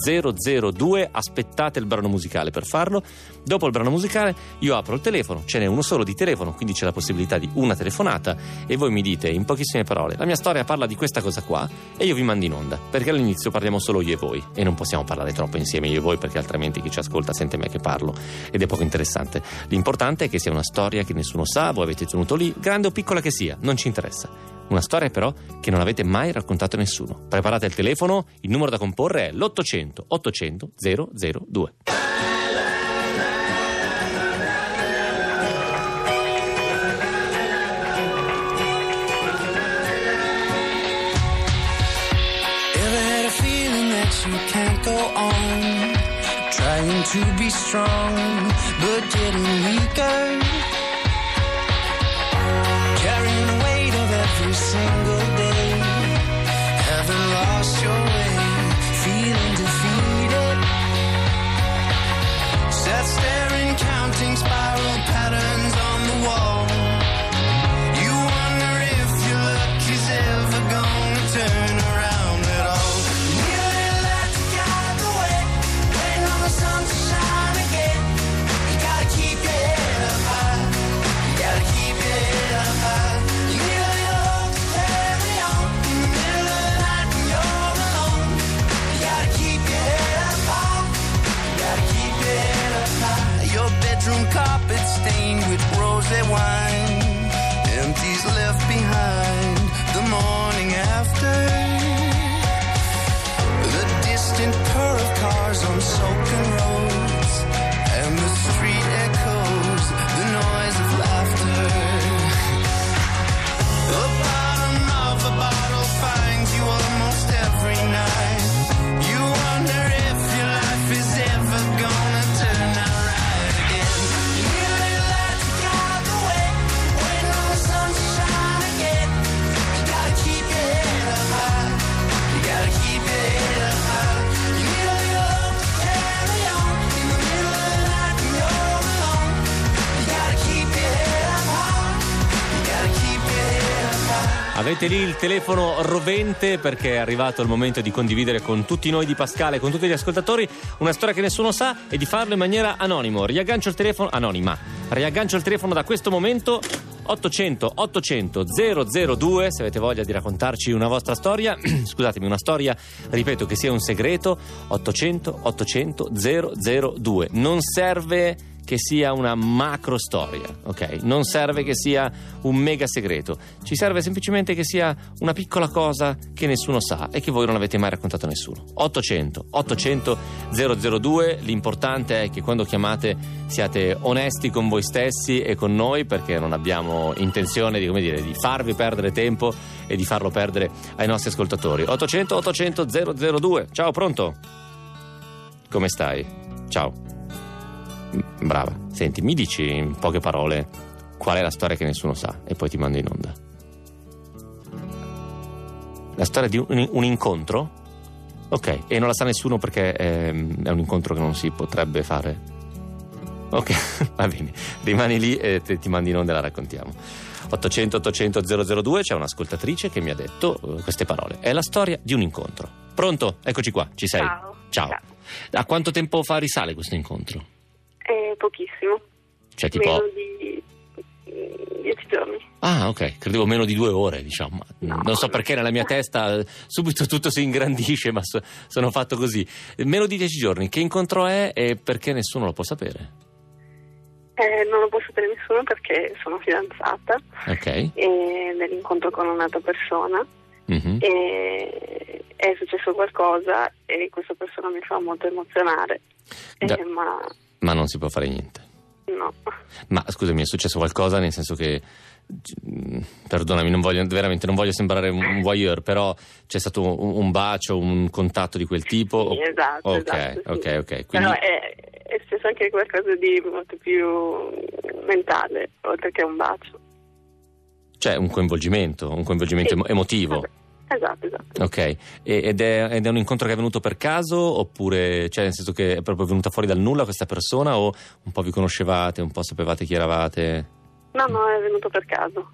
A: 002, aspettate il brano musicale per farlo. Dopo il brano musicale io apro il telefono, ce n'è uno solo di telefono, quindi c'è la possibilità di una telefonata e voi mi dite in pochissime parole, la mia storia parla di questa cosa qua e io vi mando in onda, perché all'inizio parliamo solo io e voi e non possiamo parlare troppo insieme io e voi perché altrimenti chi ci ascolta sente me che parlo ed è poco interessante. L'importante è che sia una storia che nessuno sa, voi avete tenuto lì, grande o piccola che sia, non ci interessa. Una storia però che non avete mai raccontato a nessuno. Preparate il telefono, il numero da comporre è l'800 800 002.
D: Trying to be strong, but getting weaker. Carrying the weight of every single day. Haven't lost your way, feeling defeated. Sat staring,
A: Avete lì il telefono rovente perché è arrivato il momento di condividere con tutti noi di Pascale, con tutti gli ascoltatori, una storia che nessuno sa e di farlo in maniera anonimo. Riaggancio il telefono, anonima, riaggancio il telefono da questo momento 800 800 002 se avete voglia di raccontarci una vostra storia. [clears throat] Scusatemi una storia ripeto che sia un segreto 800 800 002 non serve che sia una macro storia, ok? Non serve che sia un mega segreto, ci serve semplicemente che sia una piccola cosa che nessuno sa e che voi non avete mai raccontato a nessuno. 800 800 002, l'importante è che quando chiamate siate onesti con voi stessi e con noi perché non abbiamo intenzione di, dire, di farvi perdere tempo e di farlo perdere ai nostri ascoltatori. 800 800 002. Ciao, pronto? Come stai? Ciao. Brava. Senti, mi dici in poche parole qual è la storia che nessuno sa e poi ti mando in onda. La storia di un, un incontro? Ok, e non la sa nessuno perché è, è un incontro che non si potrebbe fare. Ok, [laughs] va bene, rimani lì e te- ti mandi in onda e la raccontiamo. 800 800 002 c'è un'ascoltatrice che mi ha detto eh, queste parole. È la storia di un incontro. Pronto? Eccoci qua, ci sei?
F: Ciao.
A: Ciao.
F: Ciao.
A: A quanto tempo fa risale questo incontro?
F: Eh, pochissimo.
A: Cioè tipo...
F: Meno di mm, dieci giorni.
A: Ah, ok, credevo meno di due ore, diciamo.
F: No.
A: Non so perché nella mia testa eh, subito tutto si ingrandisce, ma so- sono fatto così. Meno di dieci giorni, che incontro è e perché nessuno lo può sapere?
F: Eh, non lo può sapere nessuno perché sono fidanzata
A: Ok.
F: e nell'incontro con un'altra persona
A: Mhm.
F: e è successo qualcosa e questa persona mi fa molto emozionare. Eh,
A: Da-
F: ma
A: Ma non si può fare niente.
F: no.
A: Ma scusami, è successo qualcosa nel senso che. mm, Perdonami, non voglio, veramente non voglio sembrare un voyeur, però c'è stato un, un bacio, un contatto di quel tipo?
F: Sì, esatto,
A: Ok,
F: esatto, sì.
A: ok, ok. Quindi,
F: Però è, è successo anche qualcosa di molto più mentale, oltre che un bacio.
A: c'è un coinvolgimento, un coinvolgimento
F: Sì.
A: emo- emotivo.
F: Esatto, esatto.
A: Ok, ed è, ed è un incontro che è venuto per caso oppure, cioè nel senso che è proprio venuta fuori dal nulla questa persona o un po' vi conoscevate, un po' sapevate chi eravate?
F: No, no, è venuto per caso.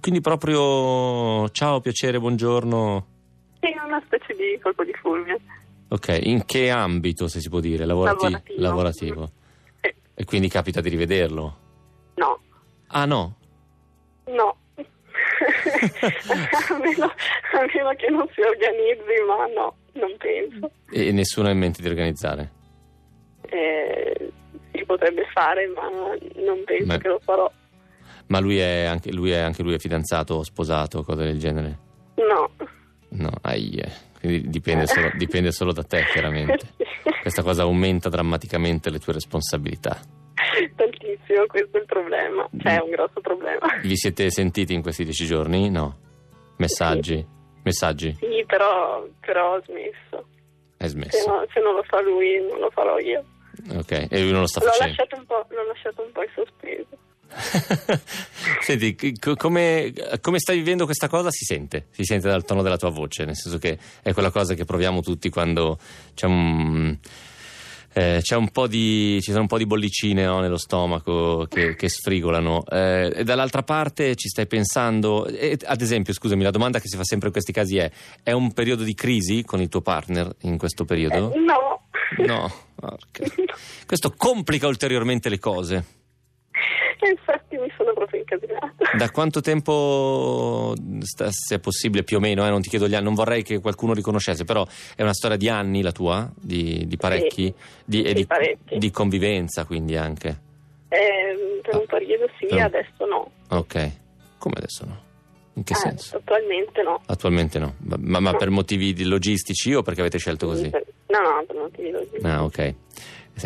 A: Quindi proprio ciao, piacere, buongiorno.
F: Sì, una specie di colpo di fulmine.
A: Ok, in che ambito se si può dire? Lavorati-
F: Lavorativo.
A: Lavorativo.
F: Sì.
A: E quindi capita di rivederlo?
F: No,
A: Ah no?
F: no. A, meno, a meno che non si organizzi, ma no, non penso.
A: E nessuno ha in mente di organizzare?
F: Eh, si potrebbe fare, ma non penso
A: Beh.
F: che lo farò.
A: Ma lui è anche lui è, anche lui è fidanzato o sposato o cose del genere?
F: No.
A: No, aie. Quindi dipende solo, dipende solo da te, chiaramente. [laughs] Questa cosa aumenta drammaticamente le tue responsabilità. [laughs]
F: Tantissimo, questo è il problema. Cioè, è un grosso problema. [laughs]
A: Vi siete sentiti in questi dieci giorni? No. Messaggi? Messaggi?
F: Sì, però, però ho smesso.
A: Hai
F: Se,
A: smesso.
F: no- se non lo fa lui, non lo farò io.
A: Ok, e lui non lo sta
F: L'ho
A: facendo.
F: lasciato, un po', l'ho lasciato un po' in sospeso. [laughs]
A: Senti, c- co- come, come stai vivendo questa cosa si sente, si sente dal tono della tua voce, nel senso che è quella cosa che proviamo tutti quando c'è un, eh, c'è un po' di, ci sono un po' di bollicine no, nello stomaco che, che sfrigolano. Eh, e dall'altra parte ci stai pensando, e, ad esempio, scusami, la domanda che si fa sempre in questi casi è: è un periodo di crisi con il tuo partner in questo periodo?
F: Eh, no.
A: No, [laughs] questo complica ulteriormente le cose.
F: E [laughs] infatti mi sono proprio incasinata.
A: Da quanto tempo, sta- se è possibile più o meno, eh, non ti chiedo gli anni, non vorrei che qualcuno riconoscesse, però è una storia di anni la tua, di, di parecchi, di, e
F: Sì,
A: di,
F: parecchi.
A: di convivenza quindi anche.
F: Eh, per un periodo sì,
A: Ah.
F: adesso no.
A: Ok, come adesso no? In che
F: Eh,
A: senso?
F: Attualmente no.
A: Attualmente no, ma, ma per motivi di- logistici o perché avete scelto così?
F: No, no, per motivi logistici.
A: Ah, ok.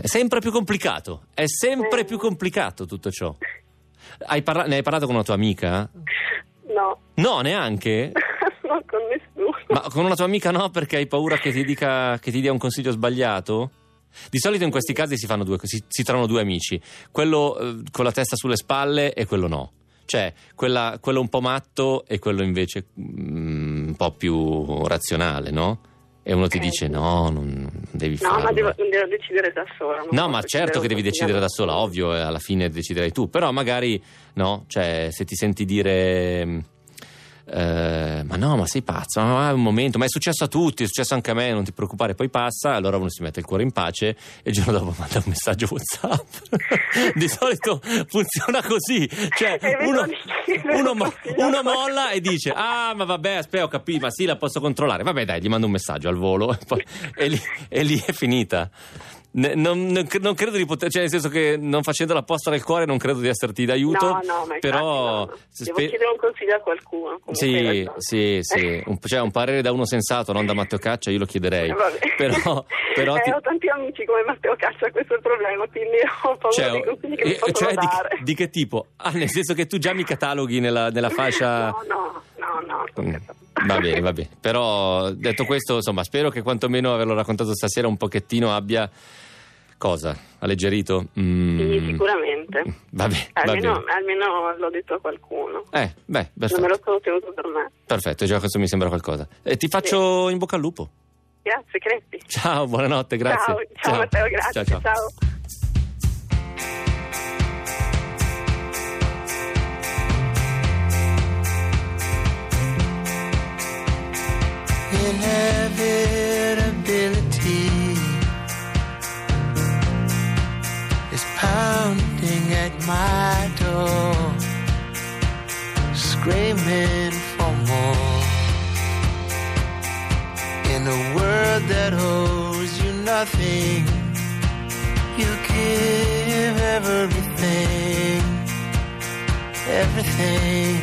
A: È sempre più complicato, è sempre più complicato tutto ciò. Hai parla- ne hai parlato con una tua amica?
F: No,
A: No, neanche? [laughs]
F: non con nessuno.
A: Ma con una tua amica no perché hai paura che ti, dica, che ti dia un consiglio sbagliato? Di solito in questi casi si, fanno due, si, si trovano due amici, quello eh, con la testa sulle spalle e quello no. Cioè, quella- quello un po' matto e quello invece mm, un po' più razionale, no? E uno ti dice no, non, devi
F: No,
A: farlo.
F: ma devo, devo decidere da sola.
A: No, ma certo che devi decidere da sola, ovvio, e alla fine deciderai tu, però magari no, cioè se ti senti dire eh, ma no, ma sei pazzo, ma va un momento, ma è successo a tutti, è successo anche a me, non ti preoccupare, poi passa, allora uno si mette il cuore in pace e il giorno dopo [laughs] manda un messaggio WhatsApp. [laughs] Di solito funziona così, cioè [laughs]
F: È
A: uno,
F: è
A: uno mo- uno
F: no.
A: molla e dice, ah ma vabbè, aspetta, ho capito, ma sì, la posso controllare, vabbè dai, gli mando un messaggio al volo e, poi- e lì, e lì è finita. Ne- Non, non non credo di poter, cioè nel senso che non facendo la posta del cuore non credo di esserti d'aiuto,
F: No, no,
A: però
F: no, no. Devo
A: spe-
F: chiedere un consiglio a qualcuno.
A: sì, sì, sì, un, cioè un parere da uno sensato, non da Matteo Caccia, io lo chiederei.
F: Eh.
A: Però, però [laughs]
F: Eh,
A: ti-
F: ho tanti amici come Matteo Caccia, questo è il problema, quindi [laughs] ho paura
A: cioè,
F: dei consigli che mi
A: eh,
F: possono
A: cioè, di,
F: dare.
A: di che tipo? Ah, nel senso che tu già mi cataloghi nella, nella [laughs] fascia.
F: No, no, no, no.
A: Mm. Va bene, va bene. Però detto questo, insomma, spero che quantomeno averlo raccontato stasera un pochettino abbia cosa? Alleggerito? Mm,
F: Sì, sicuramente.
A: Vabbè, va
F: Almeno,
A: bene.
F: almeno l'ho detto a qualcuno.
A: Eh, beh,
F: Non me
A: perfetto.
F: lo sono tenuto per me.
A: Perfetto, già questo mi sembra qualcosa. E ti faccio in bocca al lupo.
F: Grazie, Crespi.
A: Ciao, buonanotte, grazie.
F: Ciao, ciao, Matteo, grazie.
A: Ciao, ciao.
F: ciao.
C: inevitability pain.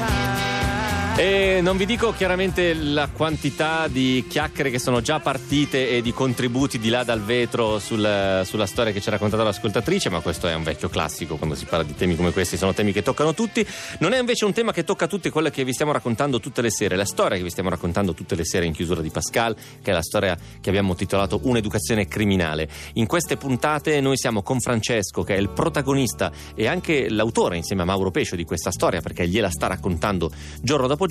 C: Time.
A: E non vi dico chiaramente la quantità di chiacchiere che sono già partite e di contributi di là dal vetro sul- sulla storia che ci ha raccontato l'ascoltatrice, ma questo è un vecchio classico quando si parla di temi come questi, sono temi che toccano tutti. Non è invece un tema che tocca tutti, quello che vi stiamo raccontando tutte le sere, la storia che vi stiamo raccontando tutte le sere in chiusura di Pascal, che è la storia che abbiamo titolato Un'educazione criminale. In queste puntate noi siamo con Francesco, che è il protagonista e anche l'autore insieme a Mauro Pescio di questa storia, perché gliela sta raccontando giorno dopo giorno.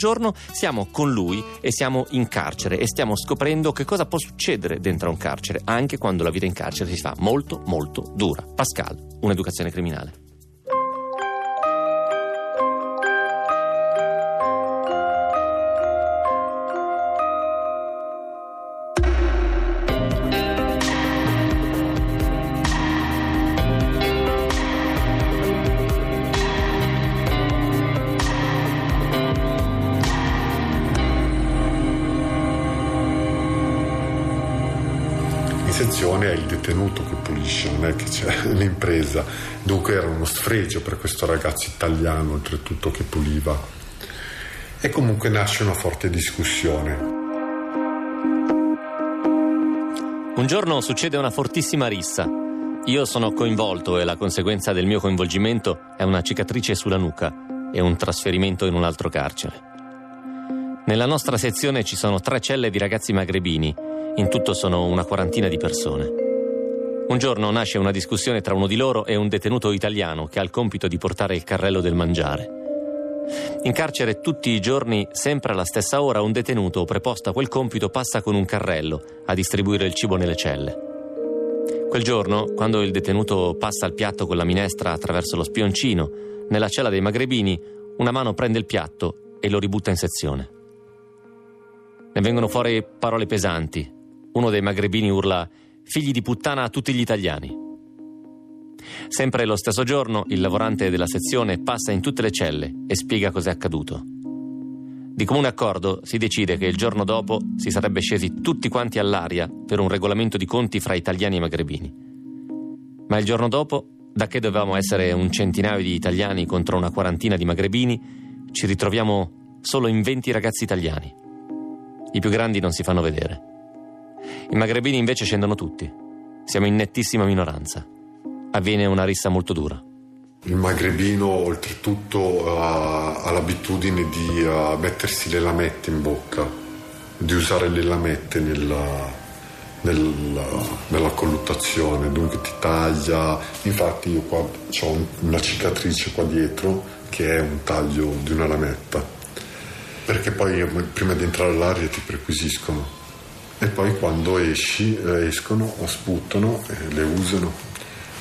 A: Siamo con lui e siamo in carcere e stiamo scoprendo che cosa può succedere dentro un carcere, anche quando la vita in carcere si fa molto molto dura. Pascal, un'educazione criminale.
G: Sezione è il detenuto che pulisce, non è che c'è [laughs] l'impresa. Dunque era uno sfregio per questo ragazzo italiano, oltretutto che puliva. E comunque nasce una forte discussione.
A: Un giorno succede una fortissima rissa. Io sono coinvolto e la conseguenza del mio coinvolgimento è una cicatrice sulla nuca e un trasferimento in un altro carcere. Nella nostra sezione ci sono tre celle di ragazzi magrebini, in tutto sono una quarantina di persone. Un giorno nasce una discussione tra uno di loro e un detenuto italiano che ha il compito di portare il carrello del mangiare. In carcere tutti i giorni, sempre alla stessa ora, un detenuto preposto a quel compito passa con un carrello a distribuire il cibo nelle celle. Quel giorno, quando il detenuto passa il piatto con la minestra attraverso lo spioncino, nella cella dei magrebini, una mano prende il piatto e lo ributta in sezione. Ne vengono fuori parole pesanti. Uno dei magrebini urla figli di puttana a tutti gli italiani. Sempre lo stesso giorno il lavorante della sezione passa in tutte le celle e spiega cos'è accaduto. Di comune accordo si decide che il giorno dopo si sarebbe scesi tutti quanti all'aria per un regolamento di conti fra italiani e magrebini. Ma il giorno dopo, da che dovevamo essere un centinaio di italiani contro una quarantina di magrebini, ci ritroviamo solo in 20 ragazzi italiani. I più grandi non si fanno vedere. I magrebini invece scendono tutti. Siamo in nettissima minoranza. Avviene una rissa molto dura.
G: Il magrebino oltretutto ha, ha l'abitudine di uh, mettersi le lamette in bocca, di usare le lamette nella, nella, nella colluttazione, dunque ti taglia. Infatti io qua ho una cicatrice qua dietro che è un taglio di una lametta, perché poi prima di entrare all'aria ti perquisiscono e poi quando esci eh, escono, sputtano e le usano.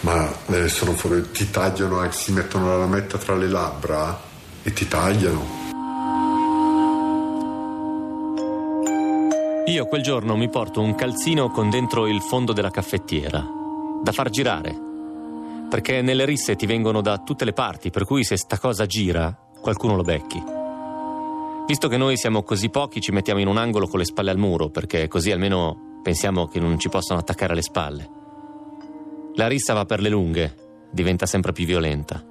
G: Ma eh, sono fuori, ti tagliano, eh, si mettono la lametta tra le labbra e ti tagliano.
A: Io quel giorno mi porto un calzino con dentro il fondo della caffettiera, da far girare. Perché nelle risse ti vengono da tutte le parti, per cui se sta cosa gira, qualcuno lo becchi. Visto che noi siamo così pochi, ci mettiamo in un angolo con le spalle al muro, perché così almeno pensiamo che non ci possano attaccare alle spalle. La rissa va per le lunghe, diventa sempre più violenta.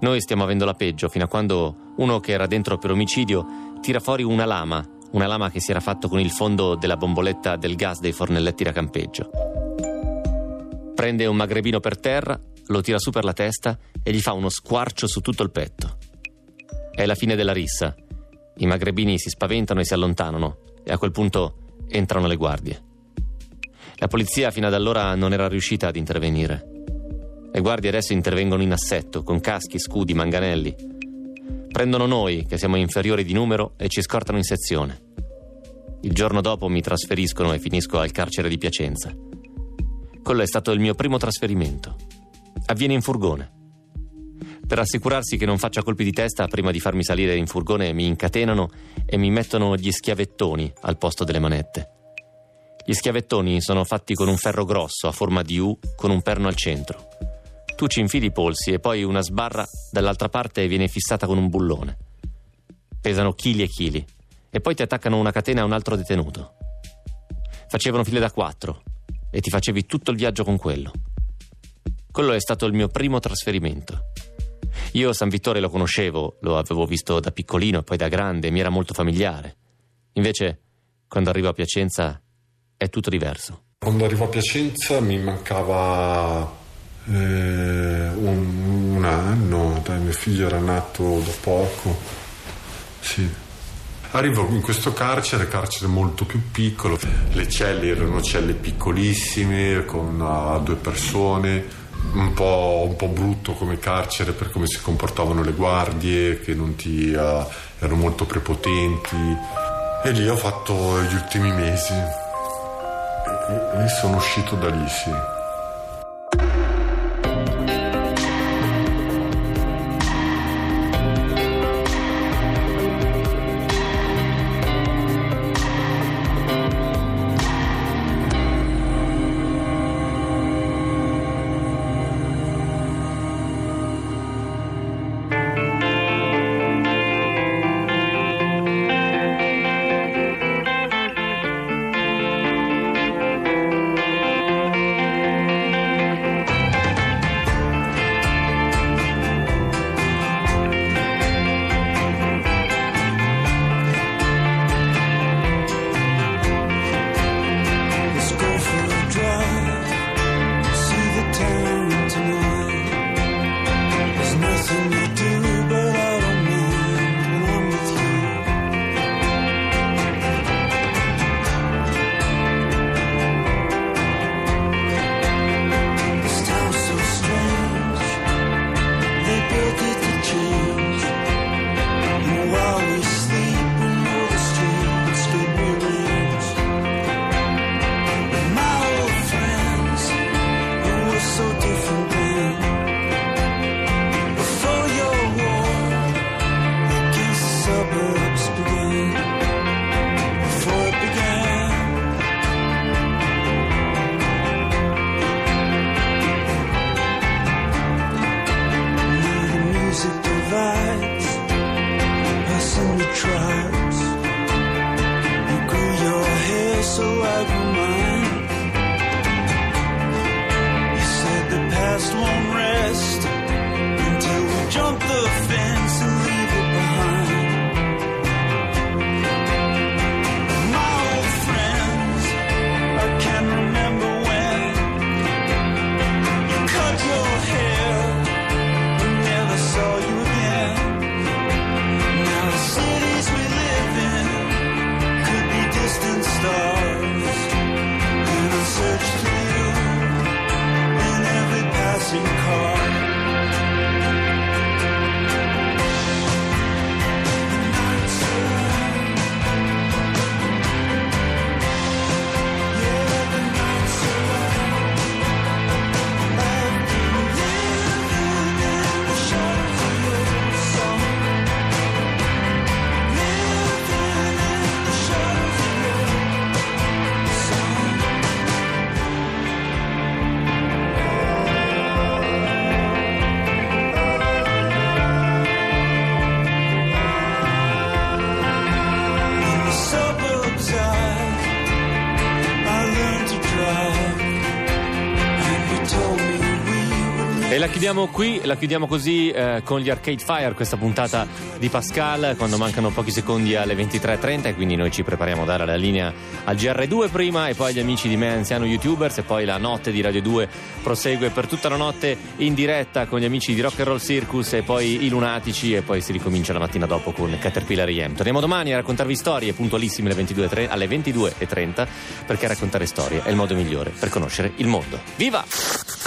A: Noi stiamo avendo la peggio fino a quando uno che era dentro per omicidio tira fuori una lama, una lama che si era fatto con il fondo della bomboletta del gas dei fornelletti da campeggio. Prende un magrebino per terra, lo tira su per la testa e gli fa uno squarcio su tutto il petto. È la fine della rissa. I magrebini si spaventano e si allontanano e a quel punto entrano le guardie. La polizia fino ad allora non era riuscita ad intervenire. Le guardie adesso intervengono in assetto, con caschi, scudi, manganelli. Prendono noi, che siamo inferiori di numero, e ci scortano in sezione. Il giorno dopo mi trasferiscono e finisco al carcere di Piacenza. Quello è stato il mio primo trasferimento. Avviene in furgone. Per assicurarsi che non faccia colpi di testa, prima di farmi salire in furgone mi incatenano e mi mettono gli schiavettoni al posto delle manette. Gli schiavettoni sono fatti con un ferro grosso a forma di U con un perno al centro. Tu ci infili i polsi e poi una sbarra dall'altra parte viene fissata con un bullone. Pesano chili e chili e poi ti attaccano una catena a un altro detenuto. Facevano file da quattro e ti facevi tutto il viaggio con quello. Quello è stato il mio primo trasferimento. Io San Vittore lo conoscevo, lo avevo visto da piccolino e poi da grande, mi era molto familiare. Invece, quando arrivo a Piacenza, è tutto diverso.
G: Quando arrivo a Piacenza mi mancava eh, un, un, anno, dai, mio figlio era nato da poco. Sì. Arrivo in questo carcere, carcere molto più piccolo, le celle erano celle piccolissime con uh, due persone, un po', un po', brutto come carcere per come si comportavano le guardie, che non ti, uh, erano molto prepotenti. E lì ho fatto gli ultimi mesi e, e sono uscito da lì, sì.
A: Chiudiamo qui, la chiudiamo così eh, con gli Arcade Fire, questa puntata di Pascal, quando mancano pochi secondi alle 23.30 e quindi noi ci prepariamo a dare la linea al GR2 prima e poi agli amici di Me Anziano YouTubers e poi la notte di Radio 2 prosegue per tutta la notte in diretta con gli amici di Rock and Roll Circus e poi i Lunatici e poi si ricomincia la mattina dopo con Caterpillar EM. Torniamo domani a raccontarvi storie puntualissime alle 22.30 alle 22.30 perché raccontare storie è il modo migliore per conoscere il mondo. Viva!